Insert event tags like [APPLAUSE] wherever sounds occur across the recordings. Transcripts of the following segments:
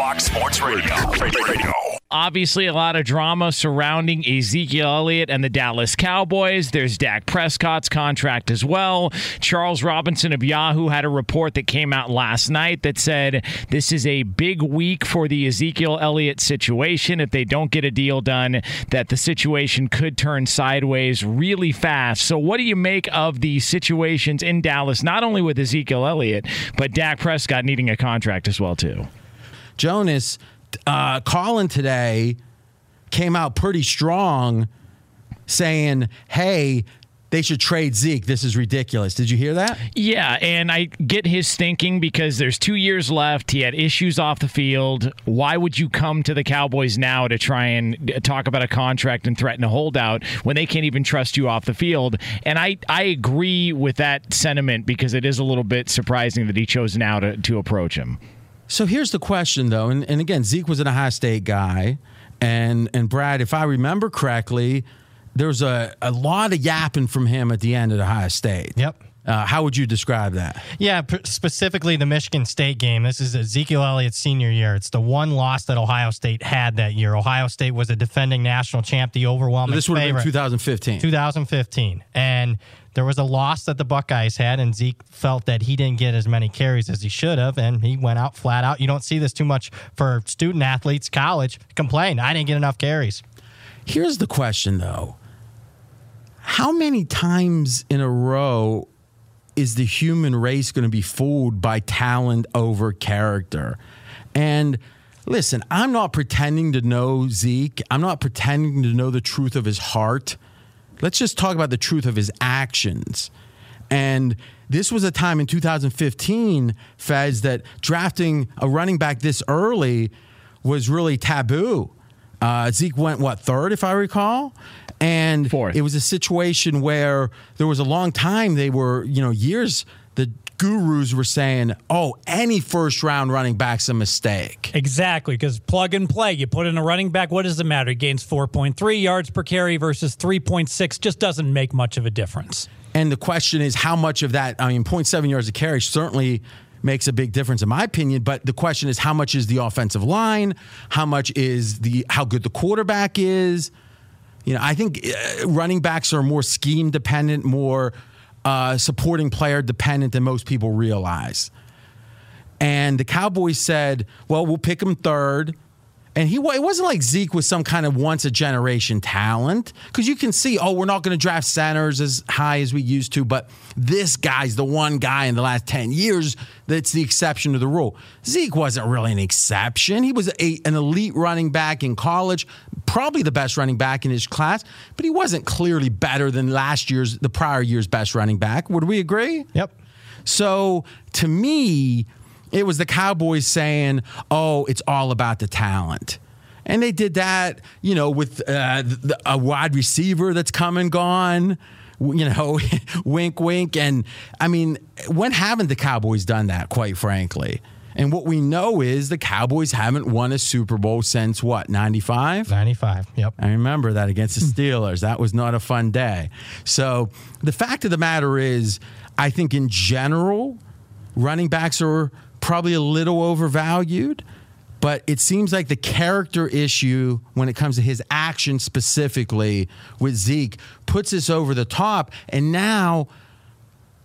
Fox Sports Radio. Radio. Obviously, a lot of drama surrounding Ezekiel Elliott and the Dallas Cowboys. There's Dak Prescott's contract as well. Charles Robinson of Yahoo had a report that came out last night that said this is a big week for the Ezekiel Elliott situation. If they don't get a deal done, that the situation could turn sideways really fast. So, what do you make of the situations in Dallas, not only with Ezekiel Elliott, but Dak Prescott needing a contract as well, too? Jonas, uh, Colin today came out pretty strong saying, hey, they should trade Zeke. This is ridiculous. Did you hear that? Yeah, and I get his thinking because there's two years left. He had issues off the field. Why would you come to the Cowboys now to try and talk about a contract and threaten a holdout when they can't even trust you off the field? And I, I agree with that sentiment because it is a little bit surprising that he chose now to, to approach him. So here's the question, though, and, and again, Zeke was an Ohio State guy, and and Brad, if I remember correctly, there was a, a lot of yapping from him at the end at Ohio State. Yep. Uh, how would you describe that? Yeah, p- specifically the Michigan State game. This is Ezekiel Elliott's senior year. It's the one loss that Ohio State had that year. Ohio State was a defending national champ, the overwhelming So this would have favorite. been 2015. 2015. And there was a loss that the Buckeyes had, and Zeke felt that he didn't get as many carries as he should have, and he went out flat out. You don't see this too much for student athletes, college, complain, I didn't get enough carries. Here's the question, though. How many times in a row is the human race going to be fooled by talent over character? And listen, I'm not pretending to know Zeke. I'm not pretending to know the truth of his heart. Let's just talk about the truth of his actions. And this was a time in 2015, Feds, that drafting a running back this early was really taboo. Uh, Zeke went what third, if I recall, and Fourth. it was a situation where there was a long time they were, you know, years. The gurus were saying, "Oh, any first round running back's a mistake." Exactly, because plug and play. You put in a running back, what does it matter? He gains 4.3 yards per carry versus 3.6, just doesn't make much of a difference. And the question is, how much of that? I mean, 0.7 yards of carry certainly makes a big difference in my opinion. But the question is, how much is the offensive line? How much is the how good the quarterback is? You know, I think uh, running backs are more scheme dependent, more uh, supporting player dependent than most people realize. And the Cowboys said, "Well, we'll pick him third, And he it wasn't like Zeke was some kind of once a generation talent because you can see, oh, we're not going to draft centers as high as we used to, but this guy's the one guy in the last 10 years that's the exception to the rule. Zeke wasn't really an exception. He was a, an elite running back in college, probably the best running back in his class, but he wasn't clearly better than last year's, the prior year's best running back. Would we agree? Yep. So to me, it was the Cowboys saying, "Oh, it's all about the talent." And they did that, you know, with uh, the, a wide receiver that's come and gone, you know, [LAUGHS] wink, wink. And I mean, when haven't the Cowboys done that, quite frankly? And what we know is the Cowboys haven't won a Super Bowl since what, 95? 95. Yep. I remember that against the Steelers. That was not a fun day. So the fact of the matter is, I think in general, running backs are probably a little overvalued. But it seems like the character issue when it comes to his action specifically with Zeke puts us over the top. And now,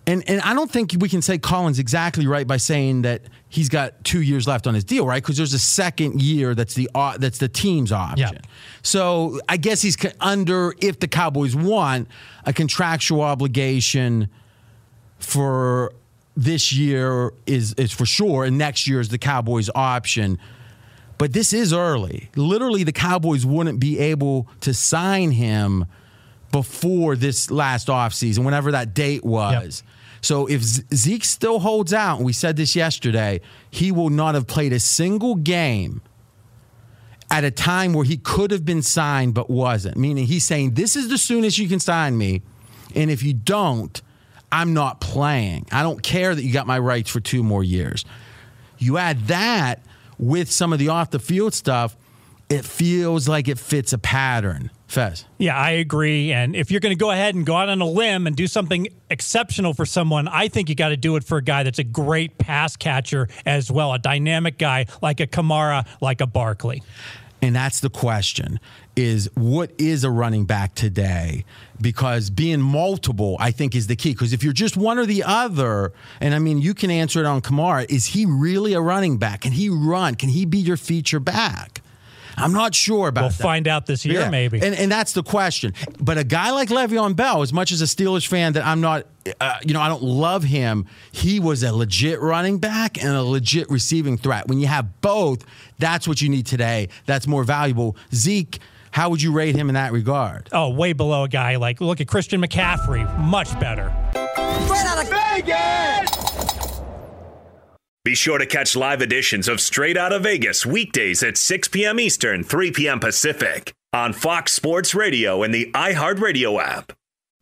and, and I don't think we can say Colin's exactly right by saying that he's got two years left on his deal, right? Because there's a second year that's the uh, that's the team's option. Yeah. So I guess he's under if the Cowboys want a contractual obligation for this year is is for sure, and next year is the Cowboys' option. But this is early. Literally, the Cowboys wouldn't be able to sign him before this last offseason, whenever that date was. So if Zeke still holds out, and we said this yesterday, he will not have played a single game at a time where he could have been signed but wasn't. Meaning he's saying, This is the soonest you can sign me. And if you don't, I'm not playing. I don't care that you got my rights for two more years. You add that with some of the off the field stuff, it feels like it fits a pattern. Fez. Yeah, I agree. And if you're going to go ahead and go out on a limb and do something exceptional for someone, I think you got to do it for a guy that's a great pass catcher as well, a dynamic guy like a Kamara, like a Barkley. And that's the question is what is a running back today? Because being multiple, I think, is the key. Because if you're just one or the other, and I mean, you can answer it on Kamara, is he really a running back? Can he run? Can he be your feature back? I'm not sure about We'll that. find out this year, Yeah. maybe. And, and that's the question. But a guy like Le'Veon Bell, as much as a Steelers fan that I'm not, uh, you know, I don't love him, he was a legit running back and a legit receiving threat. When you have both, that's what you need today. That's more valuable. Zeke, how would you rate him in that regard? Oh, way below a guy like, look at Christian McCaffrey, much better. Straight out of Vegas. Be sure to catch live editions of Straight Out of Vegas weekdays at 6 p.m. Eastern, 3 p.m. Pacific on Fox Sports Radio and the iHeartRadio app.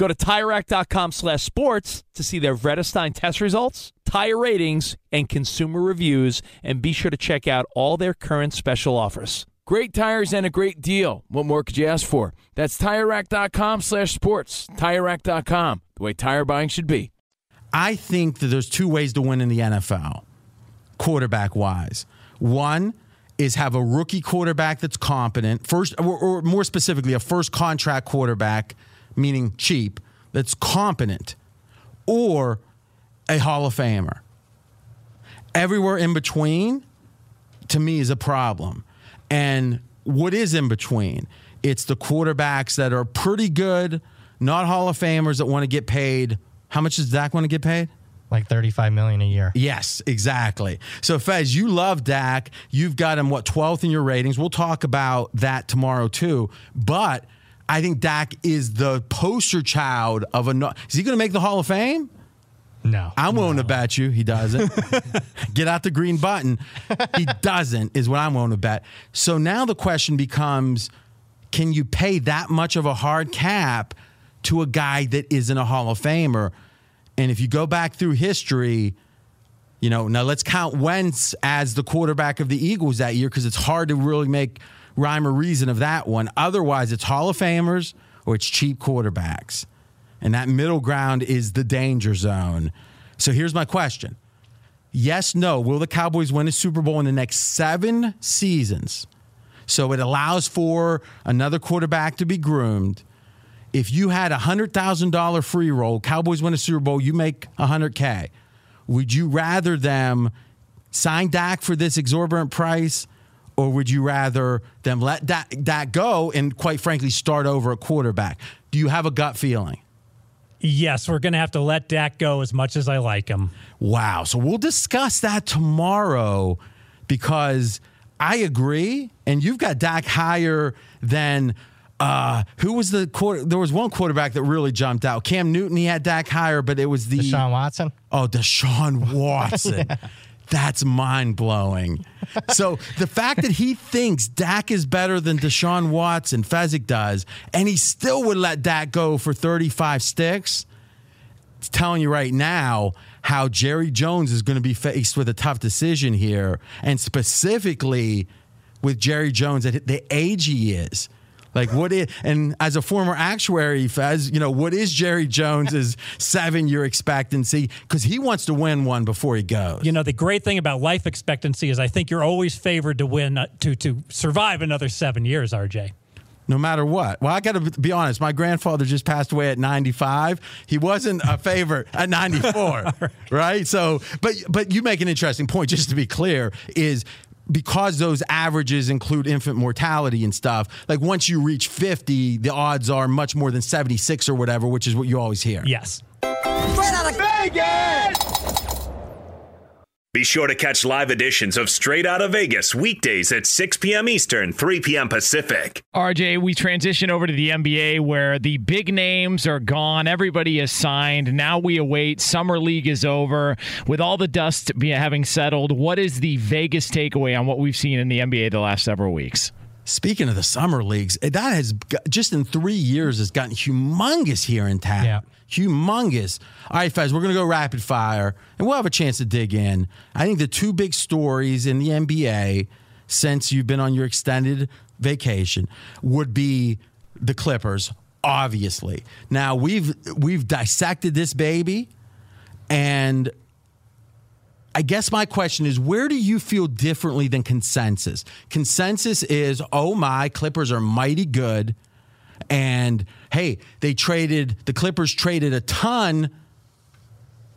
Go to TireRack.com slash sports to see their Vredestein test results, tire ratings, and consumer reviews, and be sure to check out all their current special offers. Great tires and a great deal. What more could you ask for? That's TireRack.com slash sports. TireRack.com, the way tire buying should be. I think that there's two ways to win in the NFL, quarterback wise. One is have a rookie quarterback that's competent, first, or, or more specifically, a first contract quarterback, meaning cheap, that's competent, or a Hall of Famer. Everywhere in between, to me, is a problem. And what is in between? It's the quarterbacks that are pretty good, not Hall of Famers that want to get paid. How much does Dak want to get paid? Like 35 million a year. Yes, exactly. So Fez, you love Dak. You've got him what 12th in your ratings. We'll talk about that tomorrow too. But I think Dak is the poster child of a. Is he going to make the Hall of Fame? No. I'm willing to bet you he doesn't. [LAUGHS] Get out the green button. He doesn't, is what I'm willing to bet. So now the question becomes can you pay that much of a hard cap to a guy that isn't a Hall of Famer? And if you go back through history, you know, now let's count Wentz as the quarterback of the Eagles that year because it's hard to really make rhyme or reason of that one. Otherwise, it's Hall of Famers or it's cheap quarterbacks. And that middle ground is the danger zone. So here's my question Yes, no. Will the Cowboys win a Super Bowl in the next seven seasons? So it allows for another quarterback to be groomed. If you had a $100,000 free roll, Cowboys win a Super Bowl, you make 100K. Would you rather them sign Dak for this exorbitant price? Or would you rather them let Dak, Dak go and, quite frankly, start over a quarterback? Do you have a gut feeling? Yes, we're going to have to let Dak go as much as I like him. Wow. So we'll discuss that tomorrow because I agree. And you've got Dak higher than uh, who was the quarter? There was one quarterback that really jumped out. Cam Newton, he had Dak higher, but it was the Deshaun Watson. Oh, Deshaun Watson. yeah. [LAUGHS] That's mind blowing. so the fact that he thinks Dak is better than Deshaun Watson, Fezzik does, and he still would let Dak go for 35 sticks, it's telling you right now how Jerry Jones is going to be faced with a tough decision here, and specifically with Jerry Jones at the age he is. Like what is and as a former actuary, Fez, you know, what is Jerry Jones's seven year expectancy? Because he wants to win one before he goes. You know, the great thing about life expectancy is I think you're always favored to win uh, to to survive another seven years, RJ no matter what. Well, I got to be honest. My grandfather just passed away at 95. He wasn't a favorite at 94, [LAUGHS] right. right? So, but but you make an interesting point. Just to be clear, is because those averages include infant mortality and stuff, like once you reach 50, the odds are much more than 76 or whatever, which is what you always hear. Yes. Straight out of Vegas! Be sure to catch live editions of Straight Out of Vegas weekdays at 6 p.m. Eastern, 3 p.m. Pacific. RJ, we transition over to the NBA where the big names are gone. Everybody is signed. Now we await. Summer League is over. With all the dust having settled, what is the Vegas takeaway on what we've seen in the NBA the last several weeks? Speaking of the summer leagues, eh, that has just in three years has gotten humongous here in town. Yeah. Humongous. All right, Fez, we're going to go rapid fire and we'll have a chance to dig in. I think the two big stories in the NBA since you've been on your extended vacation would be the Clippers, obviously. Now, we've we've dissected this baby and I guess my question is where do you feel differently than consensus? Consensus is, oh my, Clippers are mighty good. And hey, they traded, the Clippers traded a ton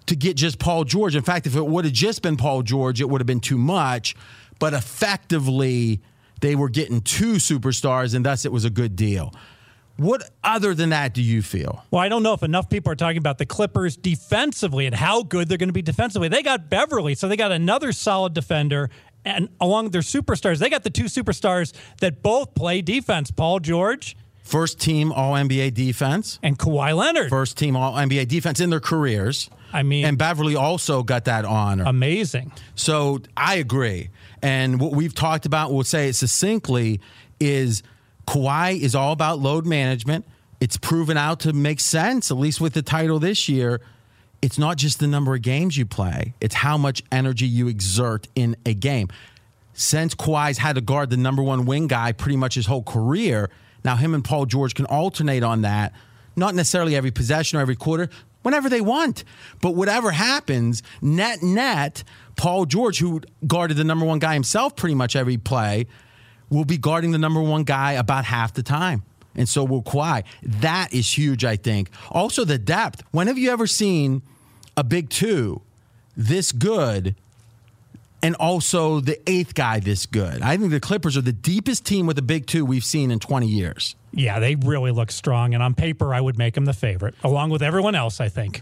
to get just Paul George. In fact, if it would have just been Paul George, it would have been too much. But effectively, they were getting two superstars, and thus it was a good deal. What other than that do you feel? Well, I don't know if enough people are talking about the Clippers defensively and how good they're going to be defensively. They got Beverley, so they got another solid defender. And along with their superstars, they got the two superstars that both play defense Paul George. First team All NBA defense. And Kawhi Leonard. First team All NBA defense in their careers. I mean, and Beverley also got that honor. Amazing. So I agree. And what we've talked about, we'll say it succinctly, is Kawhi is all about load management. It's proven out to make sense, at least with the title this year. It's not just the number of games you play, it's how much energy you exert in a game. Since Kawhi's had to guard the number one wing guy pretty much his whole career, now him and Paul George can alternate on that. Not necessarily every possession or every quarter, whenever they want. But whatever happens, net net, Paul George, who guarded the number one guy himself pretty much every play, will be guarding the number one guy about half the time. And so will Kawhi. That is huge, I think. Also, the depth. When have you ever seen a big two this good and also the eighth guy this good? I think the Clippers are the deepest team with a big two we've seen in 20 years. Yeah, they really look strong. And on paper, I would make them the favorite, along with everyone else, I think.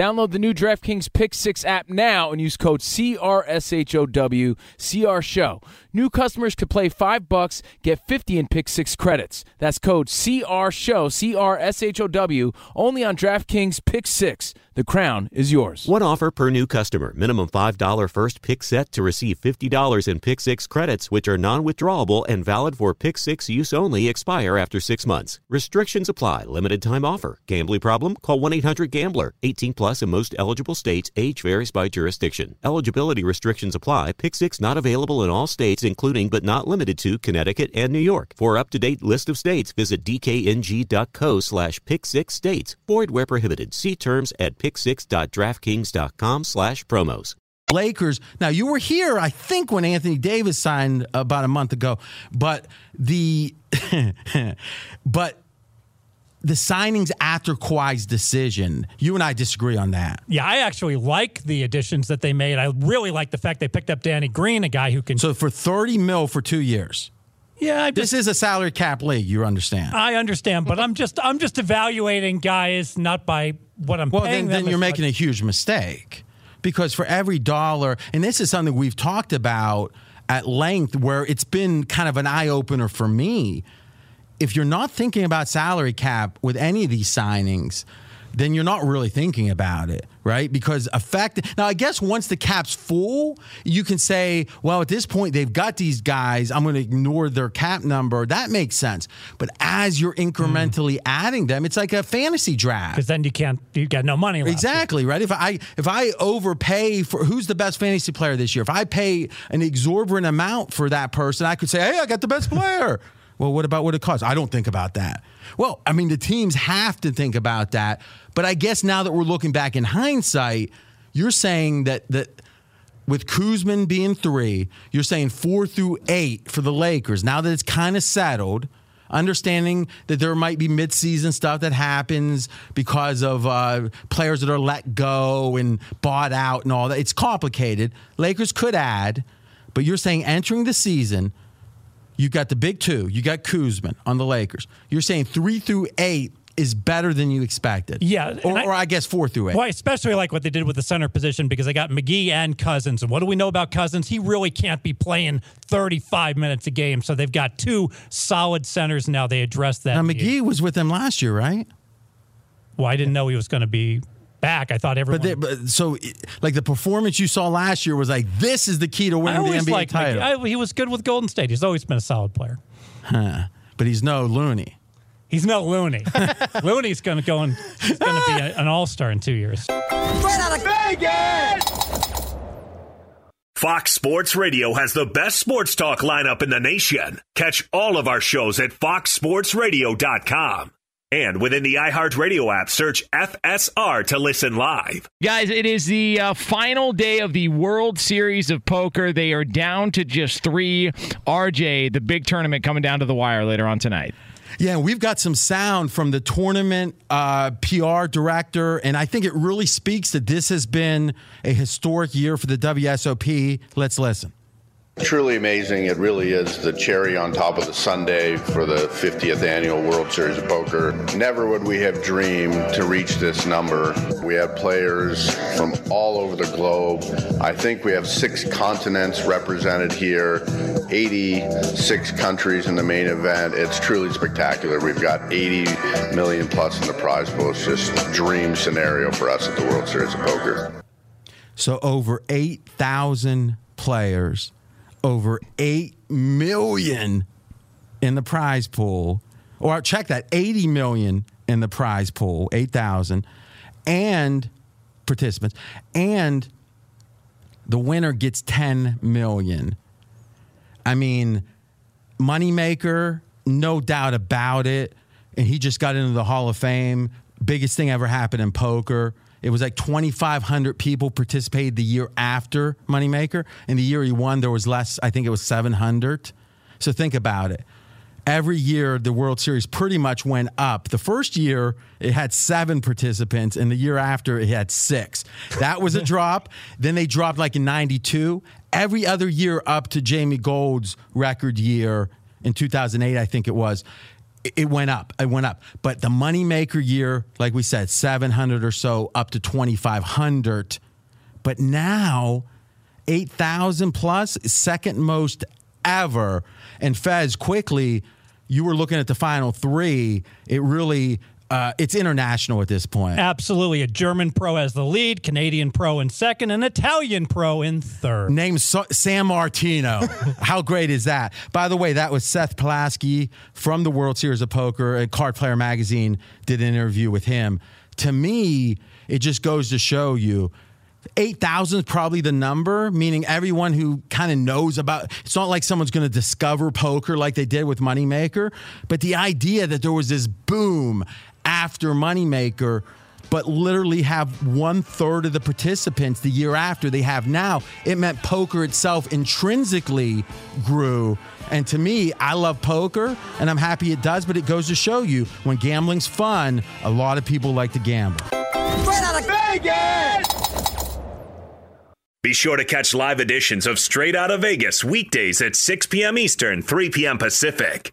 Download the new DraftKings Pick 6 app now and use code CRSHOW, CR Show. New customers could play 5 bucks, get 50 in Pick 6 credits. That's code CR Show, CRSHOW, only on DraftKings Pick 6. The crown is yours. One offer per new customer. Minimum $5 first pick set to receive $50 in Pick 6 credits, which are non withdrawable and valid for Pick 6 use only, expire after six months. Restrictions apply. Limited time offer. Gambling problem? Call 1 800 Gambler. 18 plus in most eligible states. Age varies by jurisdiction. Eligibility restrictions apply. Pick 6 not available in all states, including but not limited to Connecticut and New York. For up to date list of states, visit dkng.co slash pick 6 states. Void where prohibited. See terms at pick6.draftkings.com slash promos. Lakers. Now you were here, I think, when Anthony Davis signed about a month ago, but the [LAUGHS] but the signings after Kawhi's decision, you and I disagree on that. Yeah, I actually like the additions that they made. I really like the fact they picked up Danny Green, a guy who can. So for thirty mil for two years. Yeah, I this is a salary cap league. You understand? I understand, but I'm just I'm just evaluating guys not by what I'm well, paying then, then you're making much- a huge mistake because for every dollar, and this is something we've talked about at length, where it's been kind of an eye opener for me. If you're not thinking about salary cap with any of these signings, then you're not really thinking about it, right? Because effect now, I guess once the cap's full, you can say, well, at this point, they've got these guys. I'm going to ignore their cap number. That makes sense. But as you're hmm. incrementally adding them, it's like a fantasy draft. because then you can't you got no money left. Exactly right. If I if I overpay for who's the best fantasy player this year, if I pay an exorbitant amount for that person, I could say, hey, I got the best player. Well, what about what it costs? I don't think about that. Well, I mean, the teams have to think about that. But I guess now that we're looking back in hindsight, you're saying that that with Kuzman being three, you're saying four through eight for the Lakers. Now that it's kind of settled, understanding that there might be midseason stuff that happens because of uh, players that are let go and bought out and all that. It's complicated. Lakers could add, but you're saying entering the season, you got the big two. You got Kuzman on the Lakers. You're saying three through eight is better than you expected. Yeah, or, I- or I guess four through eight. Well, I especially like what they did with the center position because they got McGee and Cousins. And what do we know about Cousins? He really can't be playing 35 minutes a game. So they've got two solid centers now. They addressed that. Now need. McGee was with them last year, right? Well, I didn't know he was going to be back. I thought everyone. But, they, but so, like the performance you saw last year was like this is the key to winning the NBA liked title. I, he was good with Golden State. He's always been a solid player. Huh. But he's no Looney. He's no Looney. [LAUGHS] Looney's going to go and he's going to be a, an all star in two years. Out of Vegas. Fox Sports Radio has the best sports talk lineup in the nation. Catch all of our shows at foxsportsradio.com. And within the iHeartRadio app, search FSR to listen live. Guys, it is the uh, final day of the World Series of Poker. They are down to just three. RJ, the big tournament coming down to the wire later on tonight. Yeah, we've got some sound from the tournament uh, PR director, and I think it really speaks that this has been a historic year for the WSOP. Let's listen. Truly amazing. It really is the cherry on top of the sundae for the 50th annual World Series of Poker. Never would we have dreamed to reach this number. We have players from all over the globe. I think we have six continents represented here, 86 countries in the main event. It's truly spectacular. We've got 80 million plus in the prize pool. It's just a dream scenario for us at the World Series of Poker. So, over 8,000 players, over 8 million in the prize pool, or check that 80 million in the prize pool, 8,000, and participants, and the winner gets 10 million. I mean, moneymaker, no doubt about it. and he just got into the Hall of Fame. Biggest thing ever happened in poker. It was like 2,500 people participated the year after Moneymaker. And the year he won, there was less, I think it was 700. So think about it. Every year, the World Series pretty much went up. The first year, it had seven participants, and the year after, it had six. That was a [LAUGHS] drop. Then they dropped like in 92. Every other year up to Jamie Gold's record year in 2008, I think it was, it- went up. It went up. But the moneymaker year, like we said, 700 or so up to 2,500. But now, 8,000 second most ever. And Fez, quickly, you were looking at the final three. It really, uh, it's international at this point. Absolutely. A German pro as the lead, Canadian pro in second, and Italian pro in third. Named so- Sammartino. [LAUGHS] How great is that? By the way, that was Seth Palansky from the World Series of Poker. And Card Player Magazine did an interview with him. To me, it just goes to show you. 8,000 is probably the number, meaning everyone who kind of knows about it's not like someone's going to discover poker like they did with Moneymaker, but the idea that there was this boom after Moneymaker but literally have one third of the participants the year after they have now. It meant poker itself intrinsically grew. And to me, I love poker and I'm happy it does, but it goes to show you when gambling's fun, a lot of people like to gamble. Straight out of Vegas! Be sure to catch live editions of Straight Out of Vegas weekdays at 6 p.m. Eastern, 3 p.m. Pacific.